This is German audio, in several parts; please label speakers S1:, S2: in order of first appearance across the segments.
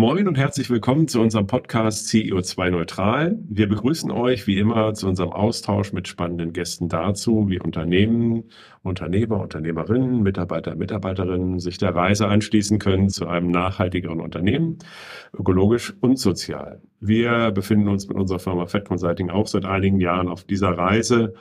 S1: Moin und herzlich willkommen zu unserem Podcast CEO2 Neutral. Wir begrüßen euch wie immer zu unserem Austausch mit spannenden Gästen dazu, wie Unternehmen, Unternehmer, Unternehmerinnen, Mitarbeiter, Mitarbeiterinnen sich der Reise anschließen können zu einem nachhaltigeren Unternehmen, ökologisch und sozial. Wir befinden uns mit unserer Firma Fed Consulting auch seit einigen Jahren auf dieser Reise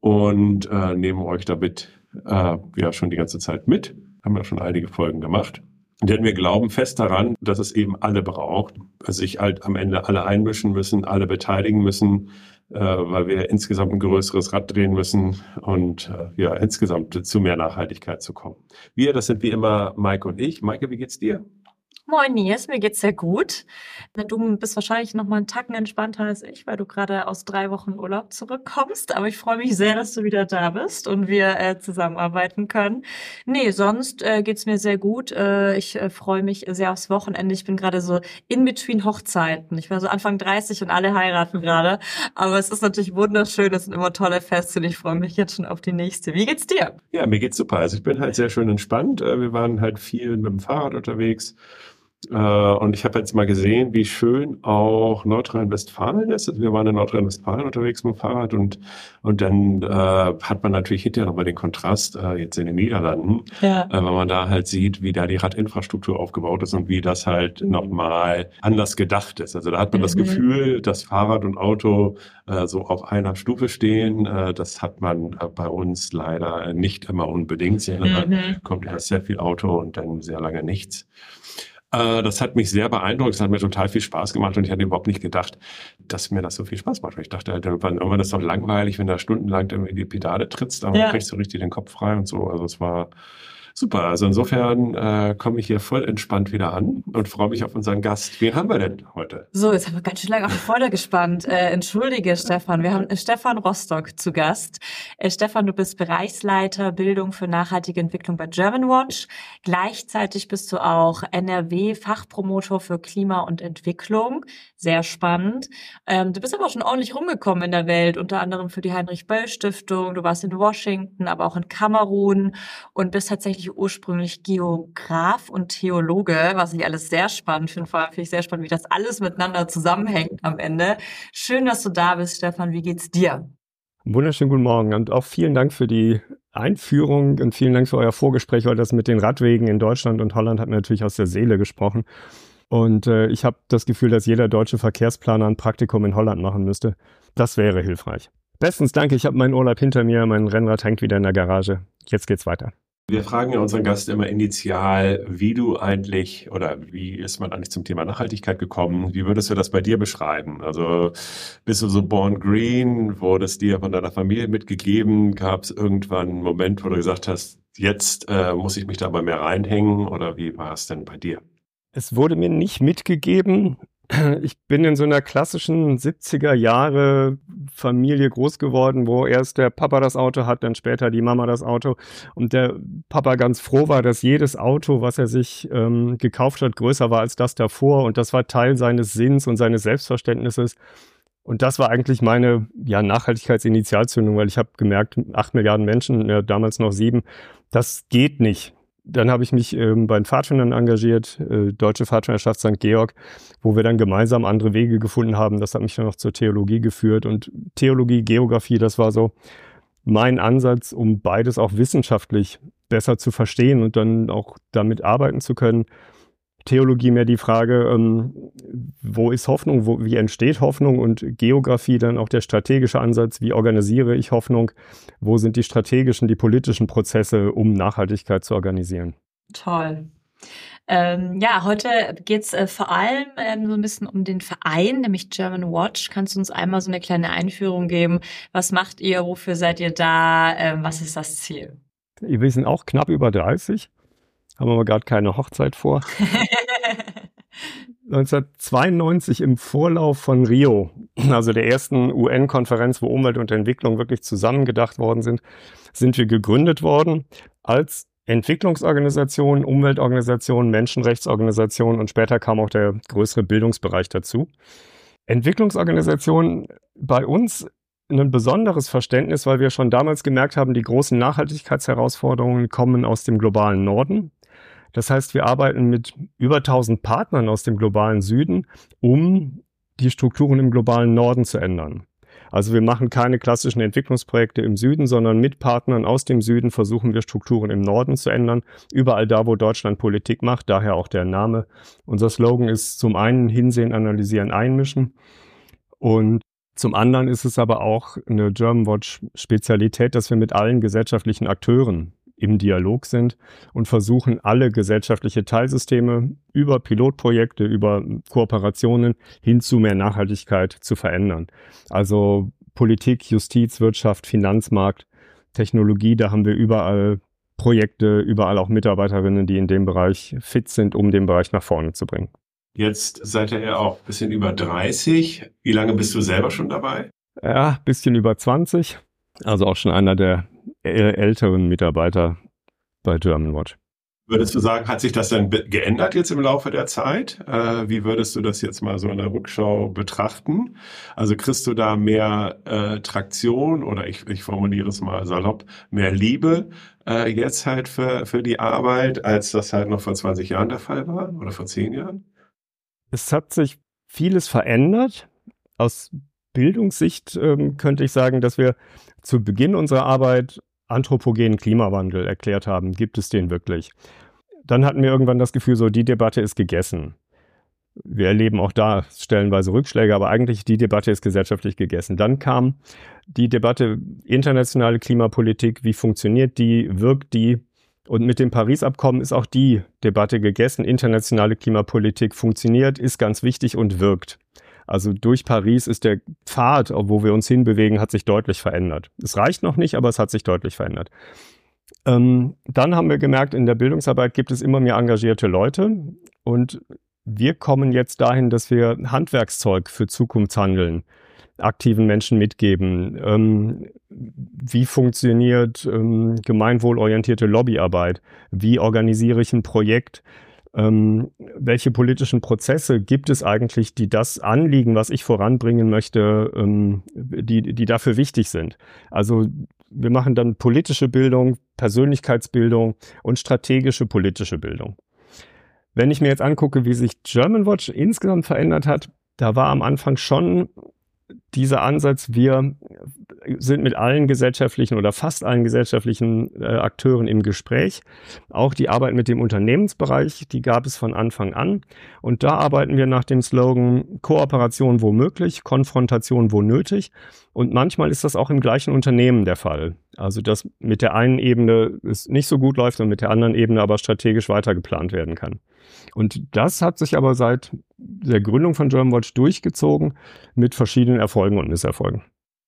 S1: und äh, nehmen euch damit äh, ja schon die ganze Zeit mit. Haben ja schon einige Folgen gemacht. Denn wir glauben fest daran, dass es eben alle braucht, sich halt am Ende alle einmischen müssen, alle beteiligen müssen, äh, weil wir insgesamt ein größeres Rad drehen müssen und äh, ja, insgesamt zu mehr Nachhaltigkeit zu kommen. Wir, das sind wie immer Mike und ich. Maike, wie geht's dir?
S2: Moin Nils, mir geht's sehr gut. Du bist wahrscheinlich noch mal einen Tacken entspannter als ich, weil du gerade aus drei Wochen Urlaub zurückkommst. Aber ich freue mich sehr, dass du wieder da bist und wir äh, zusammenarbeiten können. Nee, sonst äh, geht's mir sehr gut. Äh, ich äh, freue mich sehr aufs Wochenende. Ich bin gerade so in between Hochzeiten. Ich war so Anfang 30 und alle heiraten gerade. Aber es ist natürlich wunderschön. Es sind immer tolle Feste und ich freue mich jetzt schon auf die nächste. Wie geht's dir?
S1: Ja, mir geht's super. Also ich bin halt sehr schön entspannt. Äh, wir waren halt viel mit dem Fahrrad unterwegs. Äh, und ich habe jetzt mal gesehen, wie schön auch Nordrhein-Westfalen ist. Also wir waren in Nordrhein-Westfalen unterwegs mit dem Fahrrad und, und dann äh, hat man natürlich hinterher nochmal den Kontrast äh, jetzt in den Niederlanden, ja. äh, weil man da halt sieht, wie da die Radinfrastruktur aufgebaut ist und wie das halt nochmal anders gedacht ist. Also da hat man mhm. das Gefühl, dass Fahrrad und Auto äh, so auf einer Stufe stehen. Äh, das hat man äh, bei uns leider nicht immer unbedingt. Mhm. kommt erst sehr viel Auto und dann sehr lange nichts. Äh, das hat mich sehr beeindruckt. Es hat mir total viel Spaß gemacht und ich hatte überhaupt nicht gedacht, dass mir das so viel Spaß macht. Ich dachte halt, irgendwann, irgendwann ist es doch langweilig, wenn du stundenlang irgendwie die Pedale trittst, aber ja. kriegst du richtig den Kopf frei und so. Also es war Super, also insofern äh, komme ich hier voll entspannt wieder an und freue mich auf unseren Gast. Wen haben wir denn heute?
S2: So, jetzt haben wir ganz schön lange auf die Freude gespannt. Äh, entschuldige, Stefan. Wir haben äh, Stefan Rostock zu Gast. Äh, Stefan, du bist Bereichsleiter Bildung für nachhaltige Entwicklung bei Germanwatch. Gleichzeitig bist du auch NRW-Fachpromotor für Klima und Entwicklung. Sehr spannend. Ähm, du bist aber auch schon ordentlich rumgekommen in der Welt, unter anderem für die Heinrich-Böll-Stiftung. Du warst in Washington, aber auch in Kamerun und bist tatsächlich eigentlich ursprünglich Geograf und Theologe, was ich alles sehr spannend finde. Vor allem finde ich sehr spannend, wie das alles miteinander zusammenhängt am Ende. Schön, dass du da bist, Stefan. Wie geht's dir?
S3: Wunderschönen guten Morgen und auch vielen Dank für die Einführung und vielen Dank für euer Vorgespräch, weil das mit den Radwegen in Deutschland und Holland hat mir natürlich aus der Seele gesprochen. Und äh, ich habe das Gefühl, dass jeder deutsche Verkehrsplaner ein Praktikum in Holland machen müsste. Das wäre hilfreich. Bestens danke, ich habe meinen Urlaub hinter mir, mein Rennrad hängt wieder in der Garage. Jetzt geht's weiter.
S1: Wir fragen ja unseren Gast immer initial, wie du eigentlich oder wie ist man eigentlich zum Thema Nachhaltigkeit gekommen? Wie würdest du das bei dir beschreiben? Also bist du so born green? Wurde es dir von deiner Familie mitgegeben? Gab es irgendwann einen Moment, wo du gesagt hast, jetzt äh, muss ich mich da mal mehr reinhängen? Oder wie war es denn bei dir?
S3: Es wurde mir nicht mitgegeben ich bin in so einer klassischen 70er Jahre Familie groß geworden, wo erst der Papa das Auto hat, dann später die Mama das Auto. Und der Papa ganz froh war, dass jedes Auto, was er sich ähm, gekauft hat, größer war als das davor. Und das war Teil seines Sinns und seines Selbstverständnisses. Und das war eigentlich meine ja, Nachhaltigkeitsinitialzündung, weil ich habe gemerkt, acht Milliarden Menschen, ja, damals noch sieben, das geht nicht dann habe ich mich ähm, bei den Pfadfindern engagiert, äh, Deutsche Pfadfinderschaft St. Georg, wo wir dann gemeinsam andere Wege gefunden haben. Das hat mich dann noch zur Theologie geführt. Und Theologie, Geografie, das war so mein Ansatz, um beides auch wissenschaftlich besser zu verstehen und dann auch damit arbeiten zu können. Theologie mehr die Frage, ähm, wo ist Hoffnung, wo, wie entsteht Hoffnung und Geografie dann auch der strategische Ansatz, wie organisiere ich Hoffnung, wo sind die strategischen, die politischen Prozesse, um Nachhaltigkeit zu organisieren.
S2: Toll. Ähm, ja, heute geht's äh, vor allem ähm, so ein bisschen um den Verein, nämlich German Watch. Kannst du uns einmal so eine kleine Einführung geben? Was macht ihr? Wofür seid ihr da? Ähm, was ist das Ziel?
S3: Wir sind auch knapp über 30 haben aber gerade keine Hochzeit vor. 1992 im Vorlauf von Rio, also der ersten UN-Konferenz, wo Umwelt und Entwicklung wirklich zusammengedacht worden sind, sind wir gegründet worden als Entwicklungsorganisation, Umweltorganisation, Menschenrechtsorganisation und später kam auch der größere Bildungsbereich dazu. Entwicklungsorganisation bei uns ein besonderes Verständnis, weil wir schon damals gemerkt haben, die großen Nachhaltigkeitsherausforderungen kommen aus dem globalen Norden. Das heißt, wir arbeiten mit über 1000 Partnern aus dem globalen Süden, um die Strukturen im globalen Norden zu ändern. Also wir machen keine klassischen Entwicklungsprojekte im Süden, sondern mit Partnern aus dem Süden versuchen wir Strukturen im Norden zu ändern. Überall da, wo Deutschland Politik macht, daher auch der Name. Unser Slogan ist zum einen hinsehen, analysieren, einmischen. Und zum anderen ist es aber auch eine Germanwatch Spezialität, dass wir mit allen gesellschaftlichen Akteuren im Dialog sind und versuchen, alle gesellschaftliche Teilsysteme über Pilotprojekte, über Kooperationen hin zu mehr Nachhaltigkeit zu verändern. Also Politik, Justiz, Wirtschaft, Finanzmarkt, Technologie, da haben wir überall Projekte, überall auch Mitarbeiterinnen, die in dem Bereich fit sind, um den Bereich nach vorne zu bringen.
S1: Jetzt seid ihr ja auch ein bisschen über 30. Wie lange bist du selber schon dabei?
S3: Ja, bisschen über 20. Also auch schon einer der älteren Mitarbeiter bei Germanwatch.
S1: Würdest du sagen, hat sich das dann geändert jetzt im Laufe der Zeit? Äh, wie würdest du das jetzt mal so in der Rückschau betrachten? Also kriegst du da mehr äh, Traktion oder ich, ich formuliere es mal salopp, mehr Liebe äh, jetzt halt für, für die Arbeit, als das halt noch vor 20 Jahren der Fall war oder vor 10 Jahren?
S3: Es hat sich vieles verändert. Aus Bildungssicht ähm, könnte ich sagen, dass wir zu Beginn unserer Arbeit anthropogenen Klimawandel erklärt haben. Gibt es den wirklich? Dann hatten wir irgendwann das Gefühl, so die Debatte ist gegessen. Wir erleben auch da stellenweise Rückschläge, aber eigentlich die Debatte ist gesellschaftlich gegessen. Dann kam die Debatte internationale Klimapolitik, wie funktioniert die, wirkt die, und mit dem Paris-Abkommen ist auch die Debatte gegessen. Internationale Klimapolitik funktioniert, ist ganz wichtig und wirkt. Also durch Paris ist der Pfad, wo wir uns hinbewegen, hat sich deutlich verändert. Es reicht noch nicht, aber es hat sich deutlich verändert. Ähm, dann haben wir gemerkt, in der Bildungsarbeit gibt es immer mehr engagierte Leute und wir kommen jetzt dahin, dass wir Handwerkszeug für Zukunftshandeln aktiven Menschen mitgeben. Ähm, wie funktioniert ähm, gemeinwohlorientierte Lobbyarbeit? Wie organisiere ich ein Projekt? Ähm, welche politischen Prozesse gibt es eigentlich, die das Anliegen, was ich voranbringen möchte, ähm, die, die dafür wichtig sind? Also wir machen dann politische Bildung, Persönlichkeitsbildung und strategische politische Bildung. Wenn ich mir jetzt angucke, wie sich Germanwatch insgesamt verändert hat, da war am Anfang schon dieser Ansatz, wir sind mit allen gesellschaftlichen oder fast allen gesellschaftlichen äh, Akteuren im Gespräch. Auch die Arbeit mit dem Unternehmensbereich, die gab es von Anfang an. Und da arbeiten wir nach dem Slogan Kooperation wo möglich, Konfrontation wo nötig. Und manchmal ist das auch im gleichen Unternehmen der Fall. Also dass mit der einen Ebene es nicht so gut läuft und mit der anderen Ebene aber strategisch weitergeplant werden kann. Und das hat sich aber seit der Gründung von Germanwatch durchgezogen mit verschiedenen Erfolgen und Misserfolgen.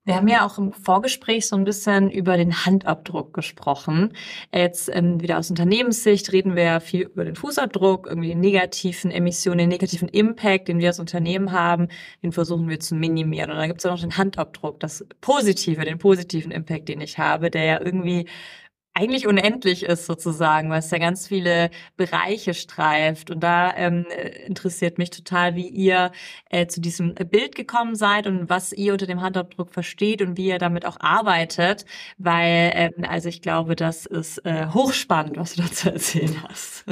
S2: Wir haben ja auch im Vorgespräch so ein bisschen über den Handabdruck gesprochen. Jetzt ähm, wieder aus Unternehmenssicht reden wir ja viel über den Fußabdruck, irgendwie den negativen Emissionen, den negativen Impact, den wir als Unternehmen haben, den versuchen wir zu minimieren. Und dann gibt es ja noch den Handabdruck, das Positive, den positiven Impact, den ich habe, der ja irgendwie eigentlich unendlich ist sozusagen, weil es ja ganz viele Bereiche streift. Und da ähm, interessiert mich total, wie ihr äh, zu diesem Bild gekommen seid und was ihr unter dem Handabdruck versteht und wie ihr damit auch arbeitet, weil ähm, also ich glaube, das ist äh, hochspannend, was du dazu erzählen hast.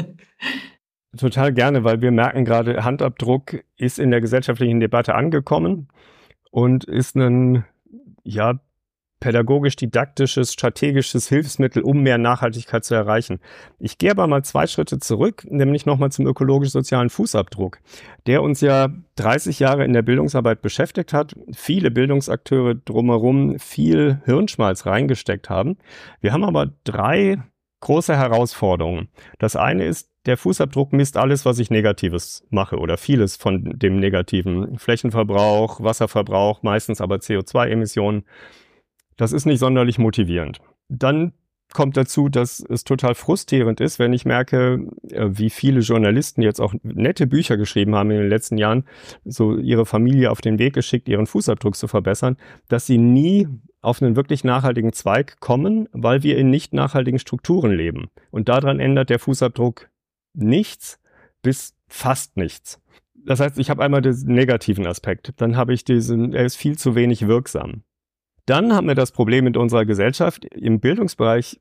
S3: Total gerne, weil wir merken gerade, Handabdruck ist in der gesellschaftlichen Debatte angekommen und ist ein ja pädagogisch-didaktisches, strategisches Hilfsmittel, um mehr Nachhaltigkeit zu erreichen. Ich gehe aber mal zwei Schritte zurück, nämlich nochmal zum ökologisch-sozialen Fußabdruck, der uns ja 30 Jahre in der Bildungsarbeit beschäftigt hat, viele Bildungsakteure drumherum viel Hirnschmalz reingesteckt haben. Wir haben aber drei große Herausforderungen. Das eine ist, der Fußabdruck misst alles, was ich Negatives mache oder vieles von dem negativen. Flächenverbrauch, Wasserverbrauch, meistens aber CO2-Emissionen. Das ist nicht sonderlich motivierend. Dann kommt dazu, dass es total frustrierend ist, wenn ich merke, äh, wie viele Journalisten jetzt auch nette Bücher geschrieben haben in den letzten Jahren, so ihre Familie auf den Weg geschickt, ihren Fußabdruck zu verbessern, dass sie nie auf einen wirklich nachhaltigen Zweig kommen, weil wir in nicht nachhaltigen Strukturen leben. Und daran ändert der Fußabdruck nichts bis fast nichts. Das heißt, ich habe einmal den negativen Aspekt, dann habe ich diesen, er ist viel zu wenig wirksam. Dann haben wir das Problem in unserer Gesellschaft im Bildungsbereich,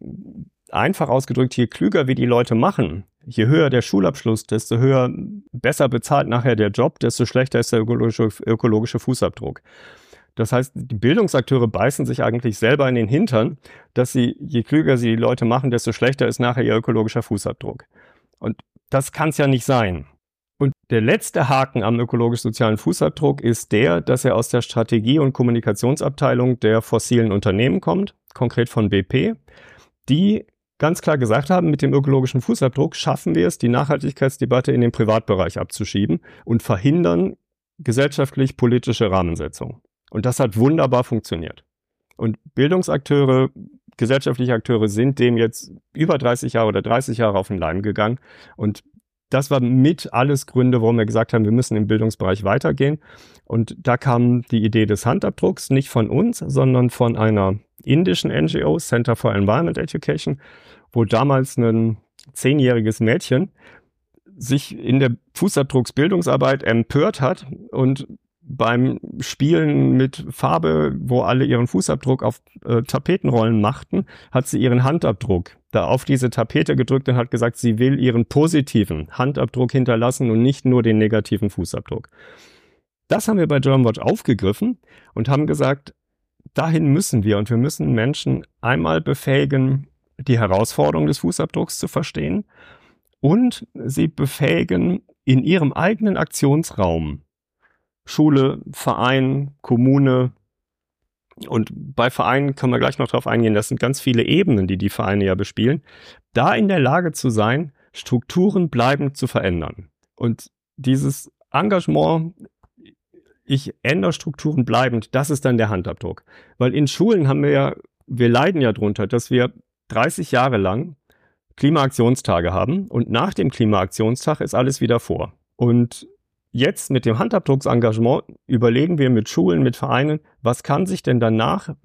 S3: einfach ausgedrückt, je klüger wir die Leute machen, Je höher der Schulabschluss, desto höher, besser bezahlt nachher der Job, desto schlechter ist der ökologische, ökologische Fußabdruck. Das heißt, die Bildungsakteure beißen sich eigentlich selber in den Hintern, dass sie, je klüger sie die Leute machen, desto schlechter ist nachher ihr ökologischer Fußabdruck. Und das kann es ja nicht sein. Und der letzte Haken am ökologisch-sozialen Fußabdruck ist der, dass er aus der Strategie- und Kommunikationsabteilung der fossilen Unternehmen kommt, konkret von BP, die ganz klar gesagt haben, mit dem ökologischen Fußabdruck schaffen wir es, die Nachhaltigkeitsdebatte in den Privatbereich abzuschieben und verhindern gesellschaftlich-politische Rahmensetzung. Und das hat wunderbar funktioniert. Und Bildungsakteure, gesellschaftliche Akteure sind dem jetzt über 30 Jahre oder 30 Jahre auf den Leim gegangen. Und das war mit alles Gründe, warum wir gesagt haben, wir müssen im Bildungsbereich weitergehen. Und da kam die Idee des Handabdrucks nicht von uns, sondern von einer indischen NGO, Center for Environment Education, wo damals ein zehnjähriges Mädchen sich in der Fußabdrucksbildungsarbeit empört hat und beim Spielen mit Farbe, wo alle ihren Fußabdruck auf äh, Tapetenrollen machten, hat sie ihren Handabdruck da auf diese Tapete gedrückt und hat gesagt, sie will ihren positiven Handabdruck hinterlassen und nicht nur den negativen Fußabdruck. Das haben wir bei Germanwatch aufgegriffen und haben gesagt, dahin müssen wir und wir müssen Menschen einmal befähigen, die Herausforderung des Fußabdrucks zu verstehen und sie befähigen, in ihrem eigenen Aktionsraum Schule, Verein, Kommune. Und bei Vereinen können wir gleich noch drauf eingehen. Das sind ganz viele Ebenen, die die Vereine ja bespielen. Da in der Lage zu sein, Strukturen bleibend zu verändern. Und dieses Engagement, ich ändere Strukturen bleibend, das ist dann der Handabdruck. Weil in Schulen haben wir ja, wir leiden ja drunter, dass wir 30 Jahre lang Klimaaktionstage haben und nach dem Klimaaktionstag ist alles wieder vor. Und Jetzt mit dem Handabdrucksengagement überlegen wir mit Schulen, mit Vereinen, was kann sich denn danach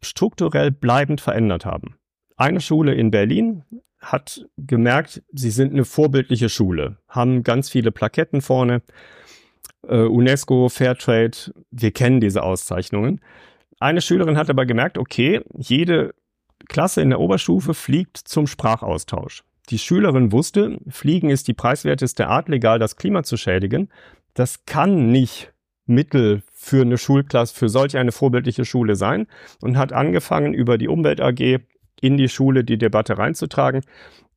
S3: strukturell bleibend verändert haben. Eine Schule in Berlin hat gemerkt, sie sind eine vorbildliche Schule, haben ganz viele Plaketten vorne, äh, UNESCO, Fairtrade, wir kennen diese Auszeichnungen. Eine Schülerin hat aber gemerkt, okay, jede Klasse in der Oberstufe fliegt zum Sprachaustausch. Die Schülerin wusste, Fliegen ist die preiswerteste Art, legal das Klima zu schädigen. Das kann nicht Mittel für eine Schulklasse, für solch eine vorbildliche Schule sein und hat angefangen, über die Umwelt AG in die Schule die Debatte reinzutragen.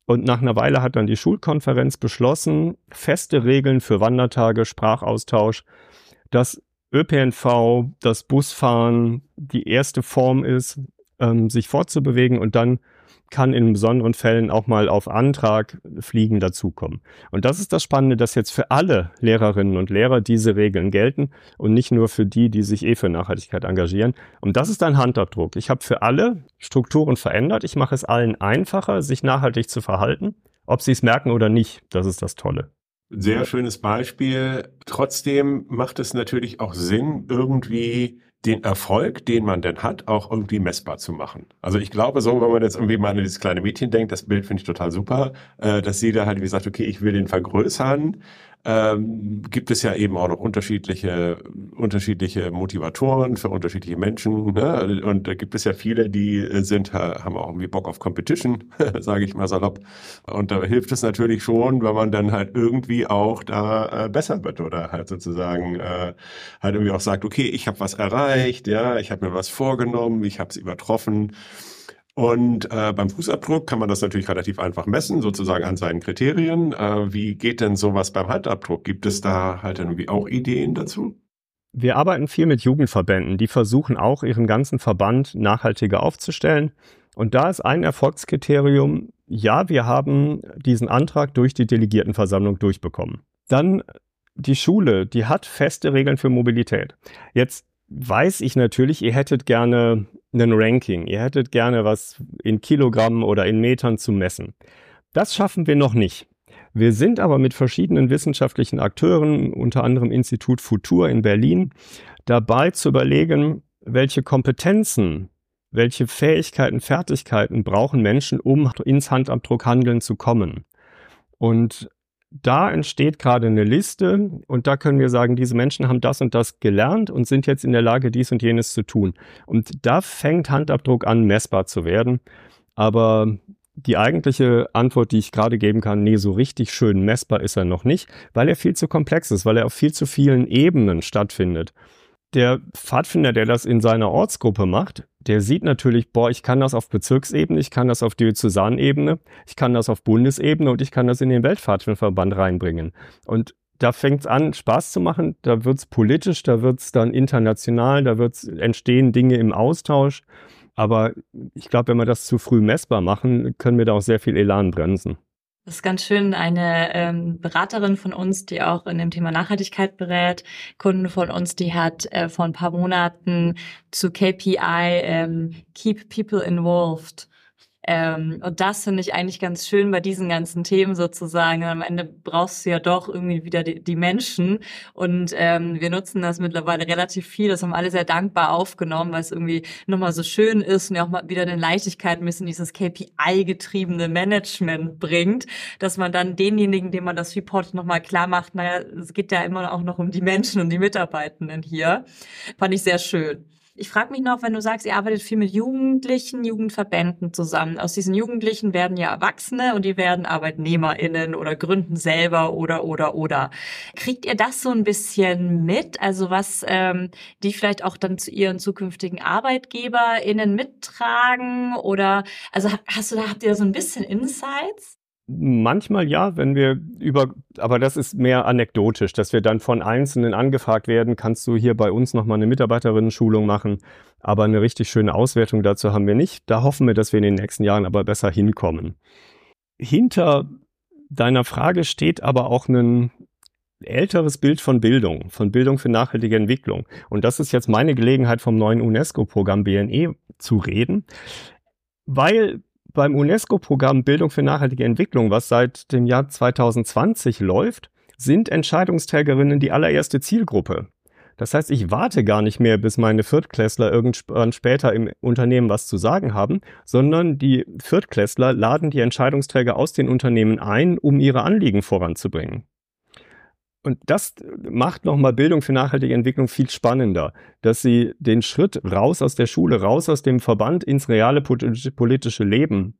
S3: Und nach einer Weile hat dann die Schulkonferenz beschlossen, feste Regeln für Wandertage, Sprachaustausch, dass ÖPNV, das Busfahren die erste Form ist, ähm, sich fortzubewegen und dann kann in besonderen Fällen auch mal auf Antrag Fliegen dazukommen. Und das ist das Spannende, dass jetzt für alle Lehrerinnen und Lehrer diese Regeln gelten und nicht nur für die, die sich eh für Nachhaltigkeit engagieren. Und das ist ein Handabdruck. Ich habe für alle Strukturen verändert. Ich mache es allen einfacher, sich nachhaltig zu verhalten, ob sie es merken oder nicht. Das ist das Tolle.
S1: Sehr schönes Beispiel. Trotzdem macht es natürlich auch Sinn, irgendwie den Erfolg, den man denn hat, auch irgendwie messbar zu machen. Also ich glaube so, wenn man jetzt irgendwie mal an dieses kleine Mädchen denkt, das Bild finde ich total super, äh, dass sie da halt wie gesagt, okay, ich will den vergrößern, ähm, gibt es ja eben auch noch unterschiedliche, unterschiedliche Motivatoren für unterschiedliche Menschen. Ne? Und da gibt es ja viele, die sind, haben auch irgendwie Bock auf Competition, sage ich mal salopp. Und da hilft es natürlich schon, wenn man dann halt irgendwie auch da äh, besser wird oder halt sozusagen äh, halt irgendwie auch sagt, okay, ich habe was erreicht, ja, ich habe mir was vorgenommen, ich habe es übertroffen. Und äh, beim Fußabdruck kann man das natürlich relativ einfach messen, sozusagen an seinen Kriterien. Äh, wie geht denn sowas beim Handabdruck? Gibt es da halt irgendwie auch Ideen dazu?
S3: Wir arbeiten viel mit Jugendverbänden, die versuchen auch ihren ganzen Verband nachhaltiger aufzustellen. Und da ist ein Erfolgskriterium, ja, wir haben diesen Antrag durch die Delegiertenversammlung durchbekommen. Dann die Schule, die hat feste Regeln für Mobilität. Jetzt weiß ich natürlich, ihr hättet gerne ein Ranking. Ihr hättet gerne was in Kilogramm oder in Metern zu messen. Das schaffen wir noch nicht. Wir sind aber mit verschiedenen wissenschaftlichen Akteuren, unter anderem Institut Futur in Berlin, dabei zu überlegen, welche Kompetenzen, welche Fähigkeiten, Fertigkeiten brauchen Menschen, um ins Handabdruckhandeln zu kommen. Und da entsteht gerade eine Liste und da können wir sagen, diese Menschen haben das und das gelernt und sind jetzt in der Lage, dies und jenes zu tun. Und da fängt Handabdruck an, messbar zu werden. Aber die eigentliche Antwort, die ich gerade geben kann, nee, so richtig schön messbar ist er noch nicht, weil er viel zu komplex ist, weil er auf viel zu vielen Ebenen stattfindet. Der Pfadfinder, der das in seiner Ortsgruppe macht, der sieht natürlich, boah, ich kann das auf Bezirksebene, ich kann das auf Diözesanebene, ich kann das auf Bundesebene und ich kann das in den Weltpfadfinderverband reinbringen. Und da fängt es an, Spaß zu machen, da wird es politisch, da wird es dann international, da wird's entstehen Dinge im Austausch. Aber ich glaube, wenn wir das zu früh messbar machen, können wir da auch sehr viel Elan bremsen.
S2: Das ist ganz schön. Eine ähm, Beraterin von uns, die auch in dem Thema Nachhaltigkeit berät, Kunden von uns, die hat äh, vor ein paar Monaten zu KPI ähm, Keep People Involved ähm, und das finde ich eigentlich ganz schön bei diesen ganzen Themen sozusagen. Am Ende brauchst du ja doch irgendwie wieder die, die Menschen. Und ähm, wir nutzen das mittlerweile relativ viel. Das haben alle sehr dankbar aufgenommen, weil es irgendwie nochmal so schön ist und ja auch mal wieder eine Leichtigkeit ein bisschen dieses KPI-getriebene Management bringt, dass man dann denjenigen, dem man das Report nochmal klar macht, naja, es geht ja immer auch noch um die Menschen und die Mitarbeitenden hier. Fand ich sehr schön. Ich frage mich noch, wenn du sagst, ihr arbeitet viel mit Jugendlichen, Jugendverbänden zusammen. Aus diesen Jugendlichen werden ja Erwachsene und die werden ArbeitnehmerInnen oder gründen selber oder oder oder. Kriegt ihr das so ein bisschen mit? Also was ähm, die vielleicht auch dann zu ihren zukünftigen ArbeitgeberInnen mittragen? Oder also hast du da, habt ihr da so ein bisschen Insights?
S3: Manchmal ja, wenn wir über, aber das ist mehr anekdotisch, dass wir dann von Einzelnen angefragt werden, kannst du hier bei uns nochmal eine Mitarbeiterinnen-Schulung machen, aber eine richtig schöne Auswertung dazu haben wir nicht. Da hoffen wir, dass wir in den nächsten Jahren aber besser hinkommen. Hinter deiner Frage steht aber auch ein älteres Bild von Bildung, von Bildung für nachhaltige Entwicklung. Und das ist jetzt meine Gelegenheit vom neuen UNESCO-Programm BNE zu reden, weil beim UNESCO-Programm Bildung für nachhaltige Entwicklung, was seit dem Jahr 2020 läuft, sind Entscheidungsträgerinnen die allererste Zielgruppe. Das heißt, ich warte gar nicht mehr, bis meine Viertklässler irgendwann später im Unternehmen was zu sagen haben, sondern die Viertklässler laden die Entscheidungsträger aus den Unternehmen ein, um ihre Anliegen voranzubringen. Und das macht nochmal Bildung für nachhaltige Entwicklung viel spannender, dass sie den Schritt raus aus der Schule, raus aus dem Verband ins reale politische Leben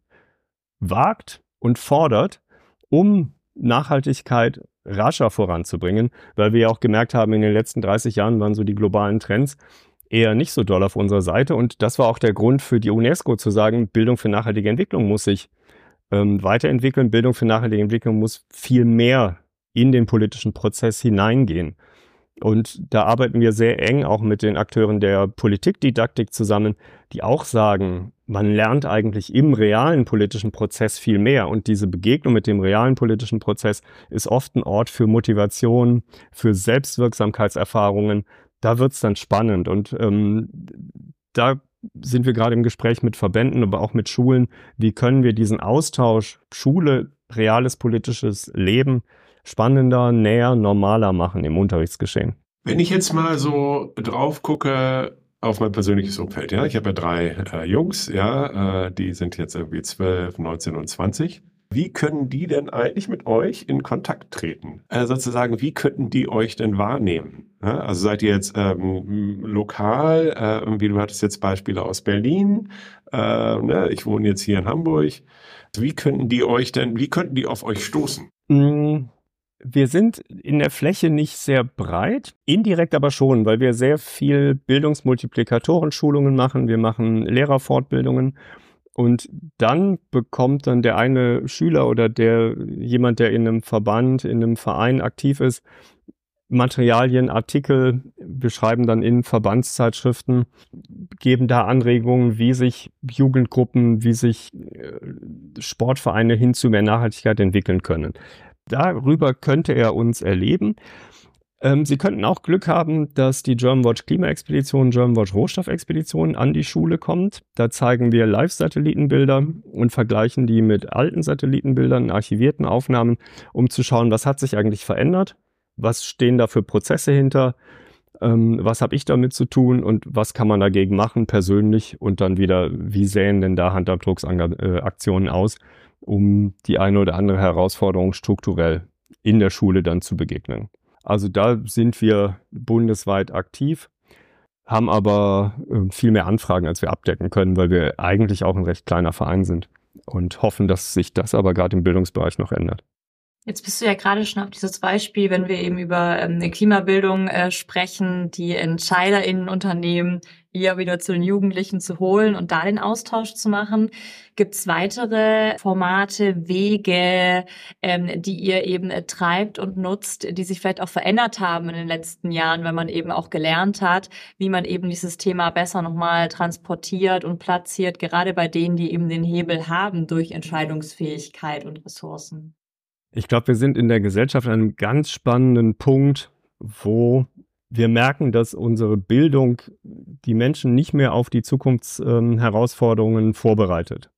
S3: wagt und fordert, um Nachhaltigkeit rascher voranzubringen, weil wir ja auch gemerkt haben, in den letzten 30 Jahren waren so die globalen Trends eher nicht so doll auf unserer Seite. Und das war auch der Grund für die UNESCO zu sagen, Bildung für nachhaltige Entwicklung muss sich ähm, weiterentwickeln, Bildung für nachhaltige Entwicklung muss viel mehr in den politischen Prozess hineingehen. Und da arbeiten wir sehr eng auch mit den Akteuren der Politikdidaktik zusammen, die auch sagen, man lernt eigentlich im realen politischen Prozess viel mehr. Und diese Begegnung mit dem realen politischen Prozess ist oft ein Ort für Motivation, für Selbstwirksamkeitserfahrungen. Da wird's dann spannend. Und ähm, da sind wir gerade im Gespräch mit Verbänden, aber auch mit Schulen. Wie können wir diesen Austausch Schule, reales politisches Leben spannender, näher, normaler machen im Unterrichtsgeschehen.
S1: Wenn ich jetzt mal so drauf gucke auf mein persönliches Umfeld, ja, ich habe ja drei äh, Jungs, ja, äh, die sind jetzt irgendwie 12, 19 und 20. Wie können die denn eigentlich mit euch in Kontakt treten? Äh, sozusagen, wie könnten die euch denn wahrnehmen? Ja, also seid ihr jetzt ähm, lokal, äh, irgendwie, du hattest jetzt Beispiele aus Berlin, äh, ne, ich wohne jetzt hier in Hamburg. Wie könnten die euch denn, wie könnten die auf euch stoßen?
S3: Mm, wir sind in der Fläche nicht sehr breit, indirekt aber schon, weil wir sehr viel Bildungsmultiplikatoren-Schulungen machen. Wir machen Lehrerfortbildungen. Und dann bekommt dann der eine Schüler oder der jemand, der in einem Verband, in einem Verein aktiv ist, Materialien, Artikel, beschreiben dann in Verbandszeitschriften, geben da Anregungen, wie sich Jugendgruppen, wie sich äh, Sportvereine hin zu mehr Nachhaltigkeit entwickeln können. Darüber könnte er uns erleben. Ähm, Sie könnten auch Glück haben, dass die Germanwatch Klimaexpedition, Germanwatch Rohstoffexpedition an die Schule kommt. Da zeigen wir Live-Satellitenbilder und vergleichen die mit alten Satellitenbildern, archivierten Aufnahmen, um zu schauen, was hat sich eigentlich verändert, was stehen da für Prozesse hinter, ähm, was habe ich damit zu tun und was kann man dagegen machen persönlich und dann wieder, wie sähen denn da Handabdrucksaktionen aus, um die eine oder andere Herausforderung strukturell in der Schule dann zu begegnen. Also da sind wir bundesweit aktiv, haben aber ähm, viel mehr Anfragen, als wir abdecken können, weil wir eigentlich auch ein recht kleiner Verein sind. und hoffen, dass sich das aber gerade im Bildungsbereich noch ändert.
S2: Jetzt bist du ja gerade schon auf dieses Beispiel, wenn wir eben über ähm, Klimabildung äh, sprechen, die Entscheider in Unternehmen eher wieder zu den Jugendlichen zu holen und da den Austausch zu machen. Gibt es weitere Formate, Wege, ähm, die ihr eben äh, treibt und nutzt, die sich vielleicht auch verändert haben in den letzten Jahren, wenn man eben auch gelernt hat, wie man eben dieses Thema besser nochmal transportiert und platziert, gerade bei denen, die eben den Hebel haben durch Entscheidungsfähigkeit und Ressourcen?
S3: Ich glaube, wir sind in der Gesellschaft an einem ganz spannenden Punkt, wo wir merken, dass unsere Bildung die Menschen nicht mehr auf die Zukunftsherausforderungen ähm, vorbereitet.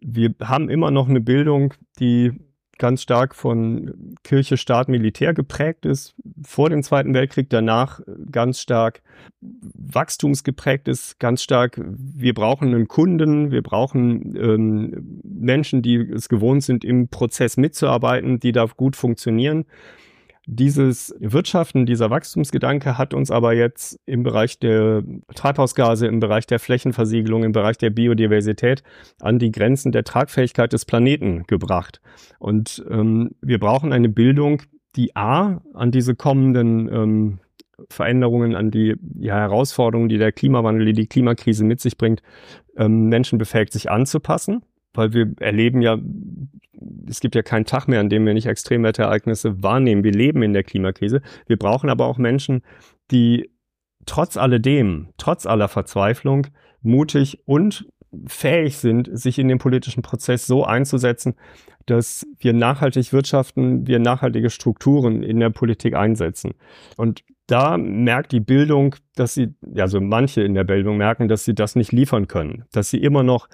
S3: Wir haben immer noch eine Bildung, die ganz stark von Kirche, Staat, Militär geprägt ist, vor dem Zweiten Weltkrieg, danach ganz stark wachstumsgeprägt ist, ganz stark, wir brauchen einen Kunden, wir brauchen ähm, Menschen, die es gewohnt sind, im Prozess mitzuarbeiten, die da gut funktionieren. Dieses Wirtschaften, dieser Wachstumsgedanke hat uns aber jetzt im Bereich der Treibhausgase, im Bereich der Flächenversiegelung, im Bereich der Biodiversität an die Grenzen der Tragfähigkeit des Planeten gebracht. Und ähm, wir brauchen eine Bildung, die A, an diese kommenden ähm, Veränderungen, an die ja, Herausforderungen, die der Klimawandel, die die Klimakrise mit sich bringt, ähm, Menschen befähigt, sich anzupassen weil wir erleben ja, es gibt ja keinen Tag mehr, an dem wir nicht Extremwetterereignisse wahrnehmen. Wir leben in der Klimakrise. Wir brauchen aber auch Menschen, die trotz alledem, trotz aller Verzweiflung, mutig und fähig sind, sich in den politischen Prozess so einzusetzen, dass wir nachhaltig wirtschaften, wir nachhaltige Strukturen in der Politik einsetzen. Und da merkt die Bildung, dass sie, also manche in der Bildung merken, dass sie das nicht liefern können, dass sie immer noch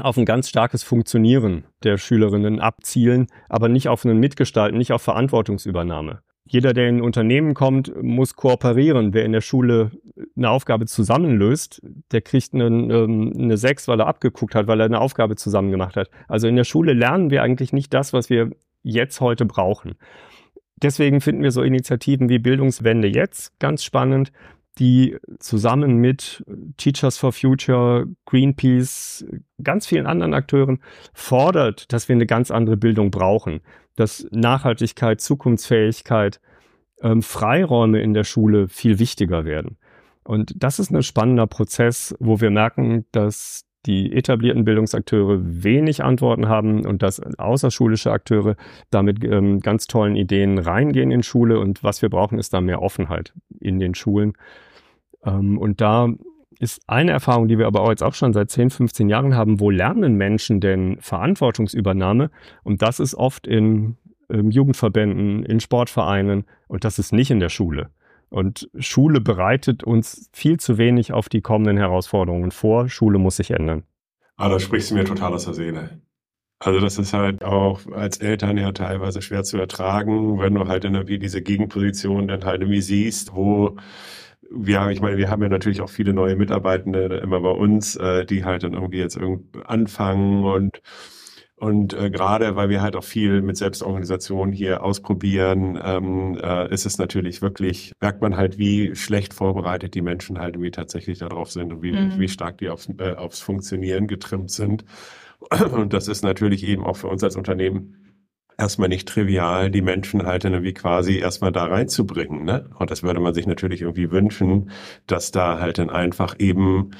S3: auf ein ganz starkes Funktionieren der Schülerinnen abzielen, aber nicht auf ein Mitgestalten, nicht auf Verantwortungsübernahme. Jeder, der in ein Unternehmen kommt, muss kooperieren. Wer in der Schule eine Aufgabe zusammenlöst, der kriegt eine, ähm, eine 6, weil er abgeguckt hat, weil er eine Aufgabe zusammen gemacht hat. Also in der Schule lernen wir eigentlich nicht das, was wir jetzt heute brauchen. Deswegen finden wir so Initiativen wie Bildungswende jetzt ganz spannend, die zusammen mit Teachers for Future, Greenpeace, ganz vielen anderen Akteuren fordert, dass wir eine ganz andere Bildung brauchen, dass Nachhaltigkeit, Zukunftsfähigkeit, ähm, Freiräume in der Schule viel wichtiger werden. Und das ist ein spannender Prozess, wo wir merken, dass die etablierten Bildungsakteure wenig Antworten haben und dass außerschulische Akteure damit ähm, ganz tollen Ideen reingehen in Schule. Und was wir brauchen, ist da mehr Offenheit in den Schulen. Ähm, und da ist eine Erfahrung, die wir aber auch jetzt auch schon seit 10, 15 Jahren haben, wo lernen Menschen denn Verantwortungsübernahme? Und das ist oft in ähm, Jugendverbänden, in Sportvereinen und das ist nicht in der Schule. Und Schule bereitet uns viel zu wenig auf die kommenden Herausforderungen vor. Schule muss sich ändern.
S1: Ah, da sprichst du mir total aus der Seele. Also das ist halt auch als Eltern ja teilweise schwer zu ertragen, wenn du halt irgendwie diese Gegenposition dann halt irgendwie siehst, wo ja, ich meine, wir haben ja natürlich auch viele neue Mitarbeitende immer bei uns, äh, die halt dann irgendwie jetzt irgendwie anfangen und und äh, gerade weil wir halt auch viel mit Selbstorganisation hier ausprobieren, ähm, äh, ist es natürlich wirklich, merkt man halt, wie schlecht vorbereitet die Menschen halt irgendwie tatsächlich darauf sind und wie, mhm. wie stark die aufs, äh, aufs Funktionieren getrimmt sind. Und das ist natürlich eben auch für uns als Unternehmen erstmal nicht trivial, die Menschen halt irgendwie quasi erstmal da reinzubringen. Ne? Und das würde man sich natürlich irgendwie wünschen, dass da halt dann einfach eben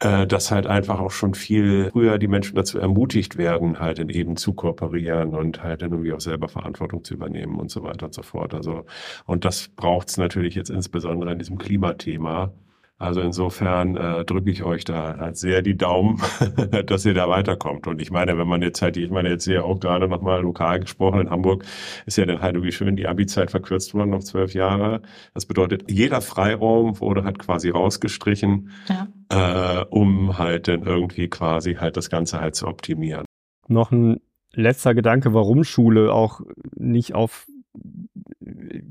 S1: äh, dass halt einfach auch schon viel früher die Menschen dazu ermutigt werden, halt dann eben zu kooperieren und halt dann irgendwie auch selber Verantwortung zu übernehmen und so weiter und so fort. Also, und das braucht es natürlich jetzt insbesondere in diesem Klimathema. Also insofern äh, drücke ich euch da halt sehr die Daumen, dass ihr da weiterkommt. Und ich meine, wenn man jetzt halt, ich meine jetzt hier auch gerade nochmal lokal gesprochen, in Hamburg ist ja dann halt irgendwie schön die Abi-Zeit verkürzt worden auf zwölf Jahre. Das bedeutet, jeder Freiraum wurde halt quasi rausgestrichen, ja. äh, um halt dann irgendwie quasi halt das Ganze halt zu optimieren.
S3: Noch ein letzter Gedanke, warum Schule auch nicht auf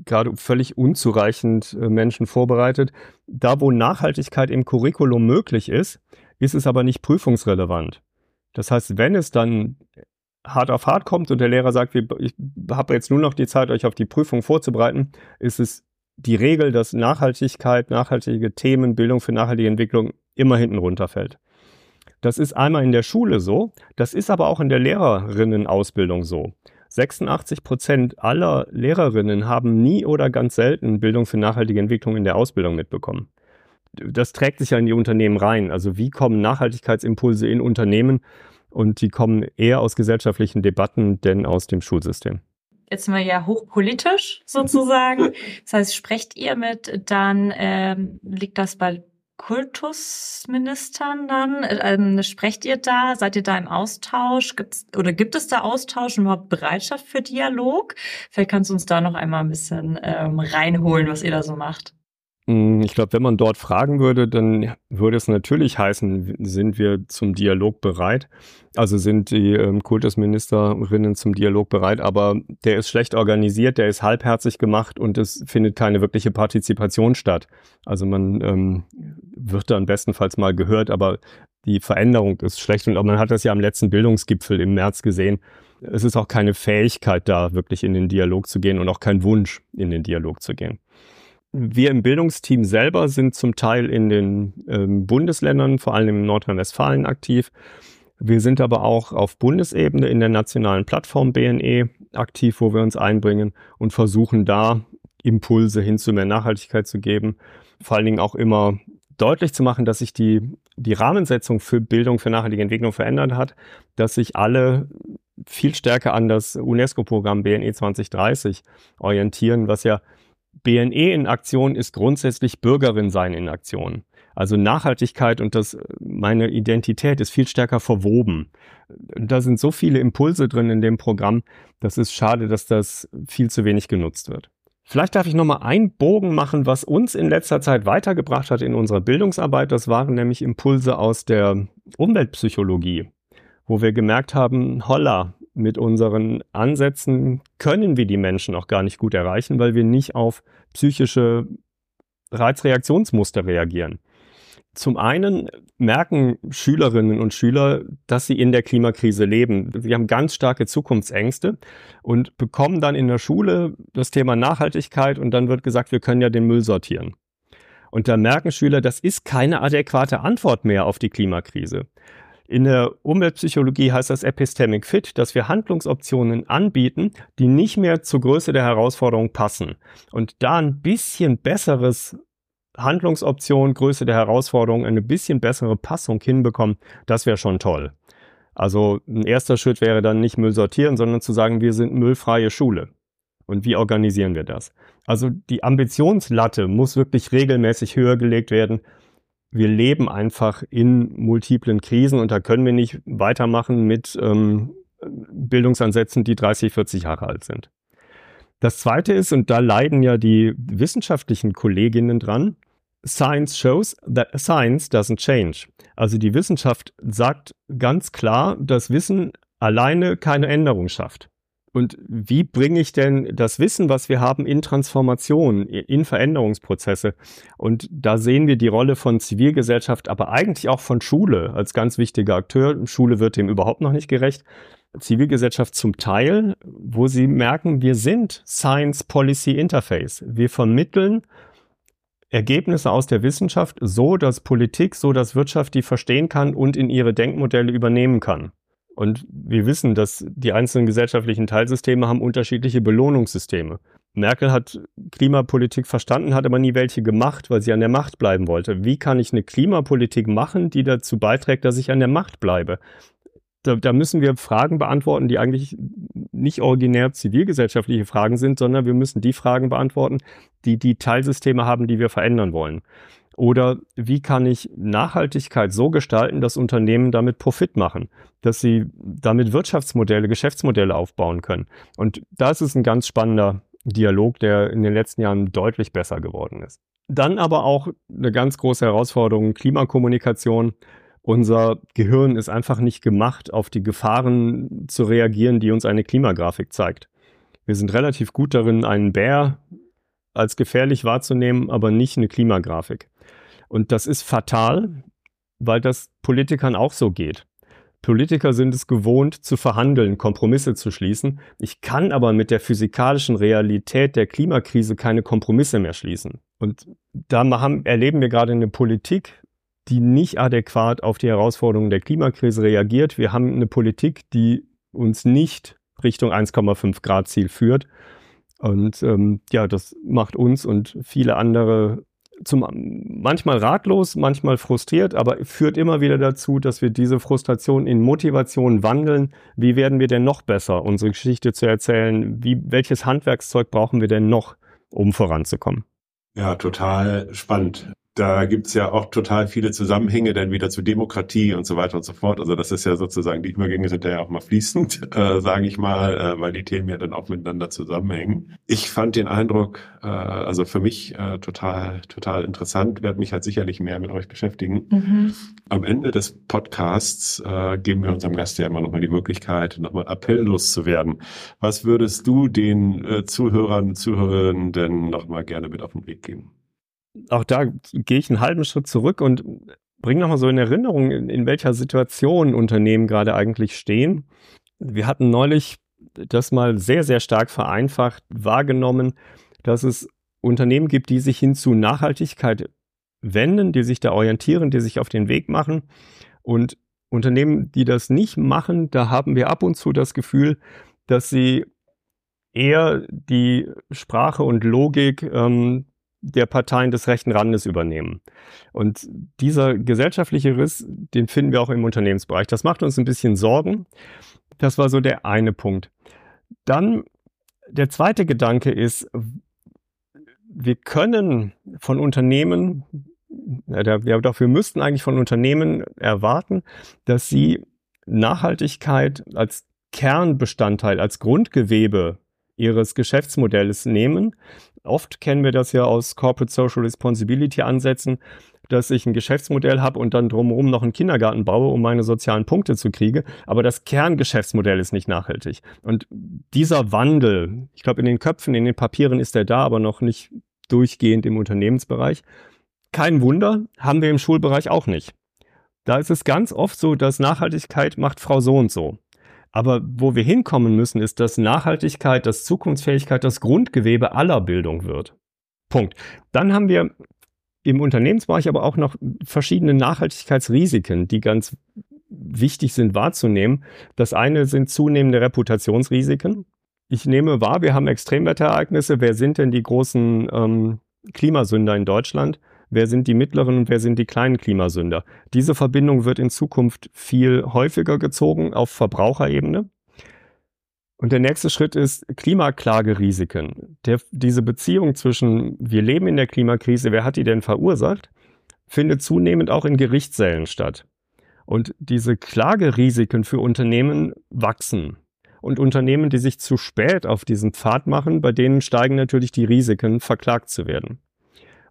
S3: gerade völlig unzureichend äh, Menschen vorbereitet. Da, wo Nachhaltigkeit im Curriculum möglich ist, ist es aber nicht prüfungsrelevant. Das heißt, wenn es dann hart auf hart kommt und der Lehrer sagt, ich habe jetzt nur noch die Zeit, euch auf die Prüfung vorzubereiten, ist es die Regel, dass Nachhaltigkeit, nachhaltige Themen, Bildung für nachhaltige Entwicklung immer hinten runterfällt. Das ist einmal in der Schule so, das ist aber auch in der Lehrerinnenausbildung so. 86 Prozent aller Lehrerinnen haben nie oder ganz selten Bildung für nachhaltige Entwicklung in der Ausbildung mitbekommen. Das trägt sich ja in die Unternehmen rein. Also wie kommen Nachhaltigkeitsimpulse in Unternehmen? Und die kommen eher aus gesellschaftlichen Debatten denn aus dem Schulsystem
S2: jetzt sind wir ja hochpolitisch sozusagen. Das heißt, sprecht ihr mit, dann ähm, liegt das bei Kultusministern dann? Ähm, sprecht ihr da? Seid ihr da im Austausch? Gibt's, oder gibt es da Austausch und überhaupt Bereitschaft für Dialog? Vielleicht kannst du uns da noch einmal ein bisschen ähm, reinholen, was ihr da so macht.
S3: Hm, ich glaube, wenn man dort fragen würde, dann würde es natürlich heißen, sind wir zum Dialog bereit? Also sind die ähm, Kultusministerinnen zum Dialog bereit, aber der ist schlecht organisiert, der ist halbherzig gemacht und es findet keine wirkliche Partizipation statt. Also man ähm, wird dann bestenfalls mal gehört, aber die Veränderung ist schlecht und man hat das ja am letzten Bildungsgipfel im März gesehen. Es ist auch keine Fähigkeit da, wirklich in den Dialog zu gehen und auch kein Wunsch, in den Dialog zu gehen. Wir im Bildungsteam selber sind zum Teil in den ähm, Bundesländern, vor allem in Nordrhein-Westfalen aktiv. Wir sind aber auch auf Bundesebene in der nationalen Plattform BNE aktiv, wo wir uns einbringen und versuchen da Impulse hin zu mehr Nachhaltigkeit zu geben. Vor allen Dingen auch immer deutlich zu machen, dass sich die, die Rahmensetzung für Bildung für nachhaltige Entwicklung verändert hat, dass sich alle viel stärker an das UNESCO-Programm BNE 2030 orientieren, was ja BNE in Aktion ist grundsätzlich Bürgerin sein in Aktion. Also Nachhaltigkeit und das, meine Identität ist viel stärker verwoben. Da sind so viele Impulse drin in dem Programm, das ist schade, dass das viel zu wenig genutzt wird. Vielleicht darf ich nochmal einen Bogen machen, was uns in letzter Zeit weitergebracht hat in unserer Bildungsarbeit. Das waren nämlich Impulse aus der Umweltpsychologie, wo wir gemerkt haben, holla, mit unseren Ansätzen können wir die Menschen auch gar nicht gut erreichen, weil wir nicht auf psychische Reizreaktionsmuster reagieren. Zum einen merken Schülerinnen und Schüler, dass sie in der Klimakrise leben. Sie haben ganz starke Zukunftsängste und bekommen dann in der Schule das Thema Nachhaltigkeit und dann wird gesagt, wir können ja den Müll sortieren. Und da merken Schüler, das ist keine adäquate Antwort mehr auf die Klimakrise. In der Umweltpsychologie heißt das Epistemic Fit, dass wir Handlungsoptionen anbieten, die nicht mehr zur Größe der Herausforderung passen. Und da ein bisschen besseres Handlungsoption, Größe der Herausforderung, eine bisschen bessere Passung hinbekommen, das wäre schon toll. Also ein erster Schritt wäre dann nicht Müll sortieren, sondern zu sagen, wir sind müllfreie Schule. Und wie organisieren wir das? Also die Ambitionslatte muss wirklich regelmäßig höher gelegt werden, wir leben einfach in multiplen Krisen und da können wir nicht weitermachen mit ähm, Bildungsansätzen, die 30, 40 Jahre alt sind. Das zweite ist, und da leiden ja die wissenschaftlichen Kolleginnen dran, Science shows that science doesn't change. Also die Wissenschaft sagt ganz klar, dass Wissen alleine keine Änderung schafft. Und wie bringe ich denn das Wissen, was wir haben, in Transformation, in Veränderungsprozesse? Und da sehen wir die Rolle von Zivilgesellschaft, aber eigentlich auch von Schule als ganz wichtiger Akteur. Schule wird dem überhaupt noch nicht gerecht. Zivilgesellschaft zum Teil, wo sie merken, wir sind Science Policy Interface. Wir vermitteln Ergebnisse aus der Wissenschaft so, dass Politik, so dass Wirtschaft die verstehen kann und in ihre Denkmodelle übernehmen kann. Und wir wissen, dass die einzelnen gesellschaftlichen Teilsysteme haben unterschiedliche Belohnungssysteme. Merkel hat Klimapolitik verstanden, hat aber nie welche gemacht, weil sie an der Macht bleiben wollte. Wie kann ich eine Klimapolitik machen, die dazu beiträgt, dass ich an der Macht bleibe? Da, da müssen wir Fragen beantworten, die eigentlich nicht originär zivilgesellschaftliche Fragen sind, sondern wir müssen die Fragen beantworten, die die Teilsysteme haben, die wir verändern wollen. Oder wie kann ich Nachhaltigkeit so gestalten, dass Unternehmen damit Profit machen, dass sie damit Wirtschaftsmodelle, Geschäftsmodelle aufbauen können. Und das ist ein ganz spannender Dialog, der in den letzten Jahren deutlich besser geworden ist. Dann aber auch eine ganz große Herausforderung, Klimakommunikation. Unser Gehirn ist einfach nicht gemacht, auf die Gefahren zu reagieren, die uns eine Klimagrafik zeigt. Wir sind relativ gut darin, einen Bär als gefährlich wahrzunehmen, aber nicht eine Klimagrafik. Und das ist fatal, weil das Politikern auch so geht. Politiker sind es gewohnt zu verhandeln, Kompromisse zu schließen. Ich kann aber mit der physikalischen Realität der Klimakrise keine Kompromisse mehr schließen. Und da haben, erleben wir gerade eine Politik, die nicht adäquat auf die Herausforderungen der Klimakrise reagiert. Wir haben eine Politik, die uns nicht Richtung 1,5 Grad Ziel führt. Und ähm, ja, das macht uns und viele andere zum manchmal ratlos, manchmal frustriert, aber führt immer wieder dazu, dass wir diese Frustration in Motivation wandeln. Wie werden wir denn noch besser, unsere Geschichte zu erzählen? Wie, welches Handwerkszeug brauchen wir denn noch, um voranzukommen?
S1: Ja, total spannend da gibt's ja auch total viele Zusammenhänge dann wieder zu Demokratie und so weiter und so fort. Also das ist ja sozusagen, die Übergänge sind ja auch mal fließend, äh, sage ich mal, äh, weil die Themen ja dann auch miteinander zusammenhängen. Ich fand den Eindruck, äh, also für mich äh, total, total interessant, werde mich halt sicherlich mehr mit euch beschäftigen. Mhm. Am Ende des Podcasts äh, geben wir unserem Gast ja immer nochmal die Möglichkeit, nochmal appelllos zu werden. Was würdest du den äh, Zuhörern, Zuhörenden nochmal gerne mit auf den Weg geben?
S3: Auch da gehe ich einen halben Schritt zurück und bringe nochmal so in Erinnerung, in, in welcher Situation Unternehmen gerade eigentlich stehen. Wir hatten neulich das mal sehr, sehr stark vereinfacht wahrgenommen, dass es Unternehmen gibt, die sich hin zu Nachhaltigkeit wenden, die sich da orientieren, die sich auf den Weg machen. Und Unternehmen, die das nicht machen, da haben wir ab und zu das Gefühl, dass sie eher die Sprache und Logik ähm, der Parteien des rechten Randes übernehmen. Und dieser gesellschaftliche Riss, den finden wir auch im Unternehmensbereich. Das macht uns ein bisschen Sorgen. Das war so der eine Punkt. Dann der zweite Gedanke ist, wir können von Unternehmen, ja, doch wir müssten eigentlich von Unternehmen erwarten, dass sie Nachhaltigkeit als Kernbestandteil, als Grundgewebe ihres Geschäftsmodells nehmen Oft kennen wir das ja aus Corporate Social Responsibility Ansätzen, dass ich ein Geschäftsmodell habe und dann drumherum noch einen Kindergarten baue, um meine sozialen Punkte zu kriegen. Aber das Kerngeschäftsmodell ist nicht nachhaltig. Und dieser Wandel, ich glaube, in den Köpfen, in den Papieren ist er da, aber noch nicht durchgehend im Unternehmensbereich. Kein Wunder, haben wir im Schulbereich auch nicht. Da ist es ganz oft so, dass Nachhaltigkeit macht Frau so und so. Aber wo wir hinkommen müssen, ist, dass Nachhaltigkeit, dass Zukunftsfähigkeit das Grundgewebe aller Bildung wird. Punkt. Dann haben wir im Unternehmensbereich aber auch noch verschiedene Nachhaltigkeitsrisiken, die ganz wichtig sind wahrzunehmen. Das eine sind zunehmende Reputationsrisiken. Ich nehme wahr, wir haben Extremwetterereignisse. Wer sind denn die großen ähm, Klimasünder in Deutschland? Wer sind die mittleren und wer sind die kleinen Klimasünder. Diese Verbindung wird in Zukunft viel häufiger gezogen auf Verbraucherebene. Und der nächste Schritt ist Klimaklagerisiken. Der, diese Beziehung zwischen wir leben in der Klimakrise, wer hat die denn verursacht, findet zunehmend auch in Gerichtssälen statt. Und diese Klagerisiken für Unternehmen wachsen. Und Unternehmen, die sich zu spät auf diesen Pfad machen, bei denen steigen natürlich die Risiken, verklagt zu werden.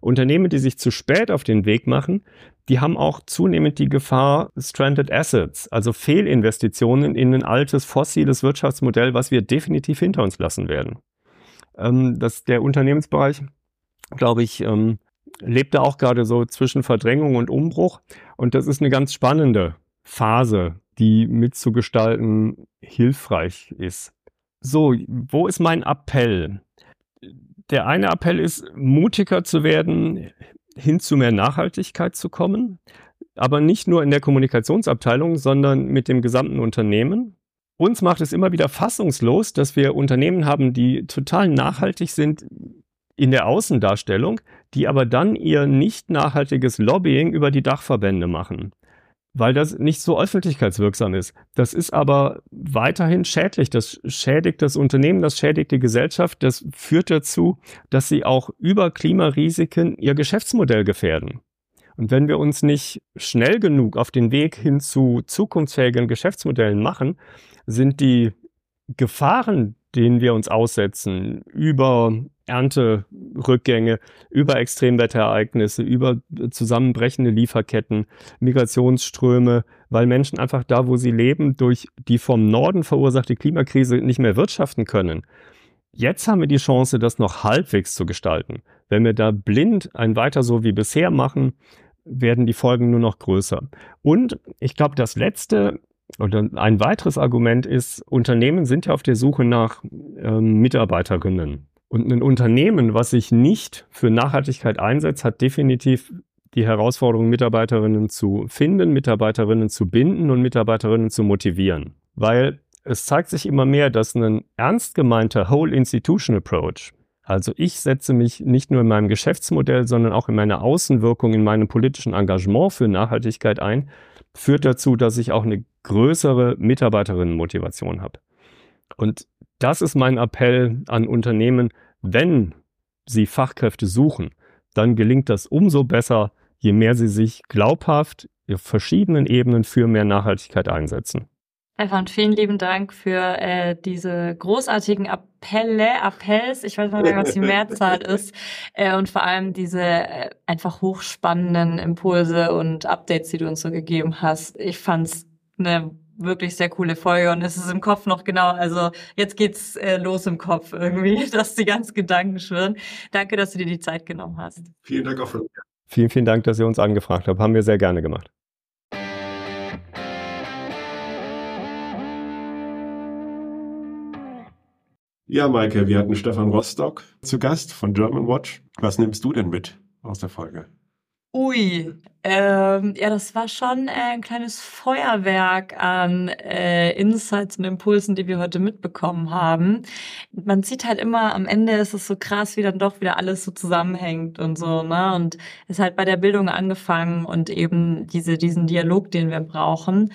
S3: Unternehmen, die sich zu spät auf den Weg machen, die haben auch zunehmend die Gefahr Stranded Assets, also Fehlinvestitionen in ein altes fossiles Wirtschaftsmodell, was wir definitiv hinter uns lassen werden. Ähm, das, der Unternehmensbereich, glaube ich, ähm, lebt da auch gerade so zwischen Verdrängung und Umbruch. Und das ist eine ganz spannende Phase, die mitzugestalten hilfreich ist. So, wo ist mein Appell? Der eine Appell ist, mutiger zu werden, hin zu mehr Nachhaltigkeit zu kommen, aber nicht nur in der Kommunikationsabteilung, sondern mit dem gesamten Unternehmen. Uns macht es immer wieder fassungslos, dass wir Unternehmen haben, die total nachhaltig sind in der Außendarstellung, die aber dann ihr nicht nachhaltiges Lobbying über die Dachverbände machen weil das nicht so öffentlichkeitswirksam ist. Das ist aber weiterhin schädlich. Das schädigt das Unternehmen, das schädigt die Gesellschaft. Das führt dazu, dass sie auch über Klimarisiken ihr Geschäftsmodell gefährden. Und wenn wir uns nicht schnell genug auf den Weg hin zu zukunftsfähigen Geschäftsmodellen machen, sind die Gefahren, denen wir uns aussetzen, über Ernterückgänge, über Extremwetterereignisse, über zusammenbrechende Lieferketten, Migrationsströme, weil Menschen einfach da, wo sie leben, durch die vom Norden verursachte Klimakrise nicht mehr wirtschaften können. Jetzt haben wir die Chance, das noch halbwegs zu gestalten. Wenn wir da blind ein weiter so wie bisher machen, werden die Folgen nur noch größer. Und ich glaube, das letzte oder ein weiteres Argument ist, Unternehmen sind ja auf der Suche nach ähm, Mitarbeiterinnen. Und ein Unternehmen, was sich nicht für Nachhaltigkeit einsetzt, hat definitiv die Herausforderung, Mitarbeiterinnen zu finden, Mitarbeiterinnen zu binden und Mitarbeiterinnen zu motivieren. Weil es zeigt sich immer mehr, dass ein ernst gemeinter Whole Institution Approach, also ich setze mich nicht nur in meinem Geschäftsmodell, sondern auch in meiner Außenwirkung, in meinem politischen Engagement für Nachhaltigkeit ein, führt dazu, dass ich auch eine größere Mitarbeiterinnenmotivation habe. Und das ist mein Appell an Unternehmen, wenn sie Fachkräfte suchen, dann gelingt das umso besser, je mehr sie sich glaubhaft auf verschiedenen Ebenen für mehr Nachhaltigkeit einsetzen.
S2: Stefan, vielen lieben Dank für äh, diese großartigen Appelle, Appells, ich weiß nicht mehr, was die Mehrzahl ist, äh, und vor allem diese äh, einfach hochspannenden Impulse und Updates, die du uns so gegeben hast. Ich fand's eine wirklich sehr coole Folge und es ist im Kopf noch genau, also jetzt geht's äh, los im Kopf irgendwie, dass die ganzen Gedanken schwirren. Danke, dass du dir die Zeit genommen hast.
S1: Vielen Dank auch mir.
S3: Vielen, vielen Dank, dass ihr uns angefragt habt. Haben wir sehr gerne gemacht.
S1: Ja, Maike, wir hatten Stefan Rostock zu Gast von German Watch. Was nimmst du denn mit aus der Folge?
S2: Ui, ähm, ja, das war schon äh, ein kleines Feuerwerk an äh, Insights und Impulsen, die wir heute mitbekommen haben. Man sieht halt immer, am Ende ist es so krass, wie dann doch wieder alles so zusammenhängt und so, ne? Und es halt bei der Bildung angefangen und eben diese, diesen Dialog, den wir brauchen.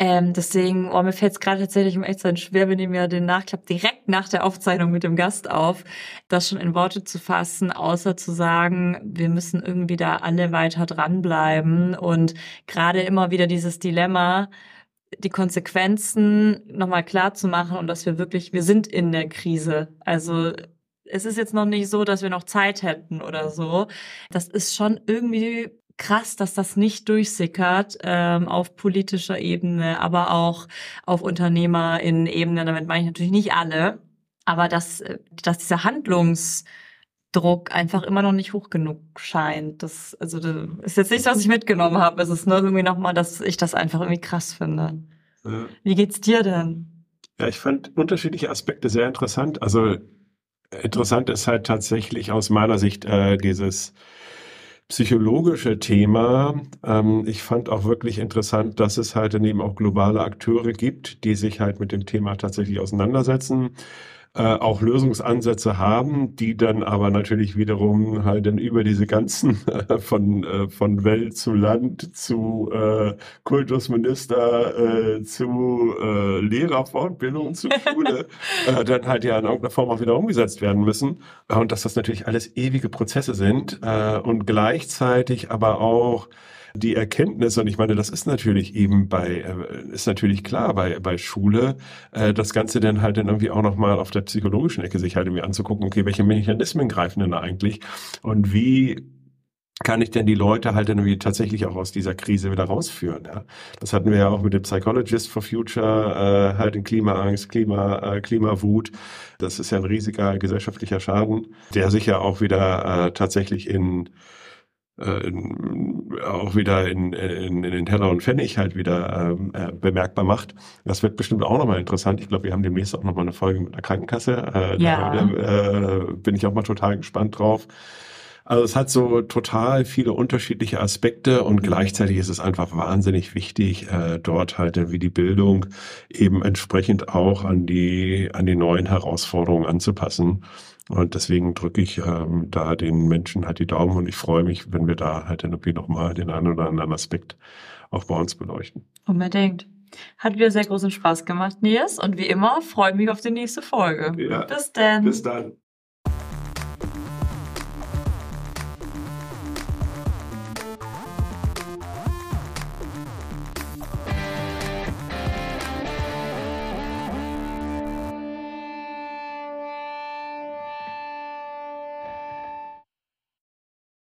S2: Ähm, deswegen, oh, mir fällt es gerade tatsächlich um echt sein schwer, wenn ich mir den Nachklapp direkt nach der Aufzeichnung mit dem Gast auf, das schon in Worte zu fassen, außer zu sagen, wir müssen irgendwie da alle weiter dranbleiben und gerade immer wieder dieses Dilemma, die Konsequenzen nochmal klar zu machen und dass wir wirklich, wir sind in der Krise. Also es ist jetzt noch nicht so, dass wir noch Zeit hätten oder so. Das ist schon irgendwie krass, dass das nicht durchsickert ähm, auf politischer Ebene, aber auch auf Unternehmerinnen-Ebene. Damit meine ich natürlich nicht alle, aber dass, äh, dass dieser Handlungsdruck einfach immer noch nicht hoch genug scheint. Das, also das ist jetzt nicht, was ich mitgenommen habe. Es ist nur irgendwie nochmal, dass ich das einfach irgendwie krass finde. Ja. Wie geht's dir denn?
S1: Ja, ich fand unterschiedliche Aspekte sehr interessant. Also interessant ist halt tatsächlich aus meiner Sicht äh, dieses psychologische Thema. Ähm, ich fand auch wirklich interessant, dass es halt daneben auch globale Akteure gibt, die sich halt mit dem Thema tatsächlich auseinandersetzen äh, auch Lösungsansätze haben, die dann aber natürlich wiederum halt dann über diese ganzen äh, von, äh, von Welt zu Land zu äh, Kultusminister äh, zu äh, Lehrerfortbildung zu Schule äh, dann halt ja in irgendeiner Form auch wieder umgesetzt werden müssen. Und dass das natürlich alles ewige Prozesse sind äh, und gleichzeitig aber auch die Erkenntnis, und ich meine, das ist natürlich eben bei, äh, ist natürlich klar bei, bei Schule, äh, das Ganze dann halt dann irgendwie auch nochmal auf der psychologischen Ecke sich halt irgendwie anzugucken, okay, welche Mechanismen greifen denn da eigentlich und wie kann ich denn die Leute halt dann irgendwie tatsächlich auch aus dieser Krise wieder rausführen? Ja? Das hatten wir ja auch mit dem Psychologist for Future, äh, halt in Klimaangst, Klima, äh, Klimawut. Das ist ja ein riesiger gesellschaftlicher Schaden, der sich ja auch wieder äh, tatsächlich in äh, auch wieder in, in, in den Teller und Pfennig halt wieder ähm, äh, bemerkbar macht. Das wird bestimmt auch nochmal interessant. Ich glaube, wir haben demnächst auch nochmal eine Folge mit der Krankenkasse. Äh, ja. Da äh, bin ich auch mal total gespannt drauf. Also es hat so total viele unterschiedliche Aspekte und gleichzeitig ist es einfach wahnsinnig wichtig, äh, dort halt wie die Bildung eben entsprechend auch an die an die neuen Herausforderungen anzupassen. Und deswegen drücke ich ähm, da den Menschen halt die Daumen und ich freue mich, wenn wir da halt irgendwie nochmal den einen oder anderen Aspekt auch bei uns beleuchten.
S2: Unbedingt. Hat wieder sehr großen Spaß gemacht, Nils. Und wie immer freue ich mich auf die nächste Folge.
S1: Ja, bis dann. Bis dann.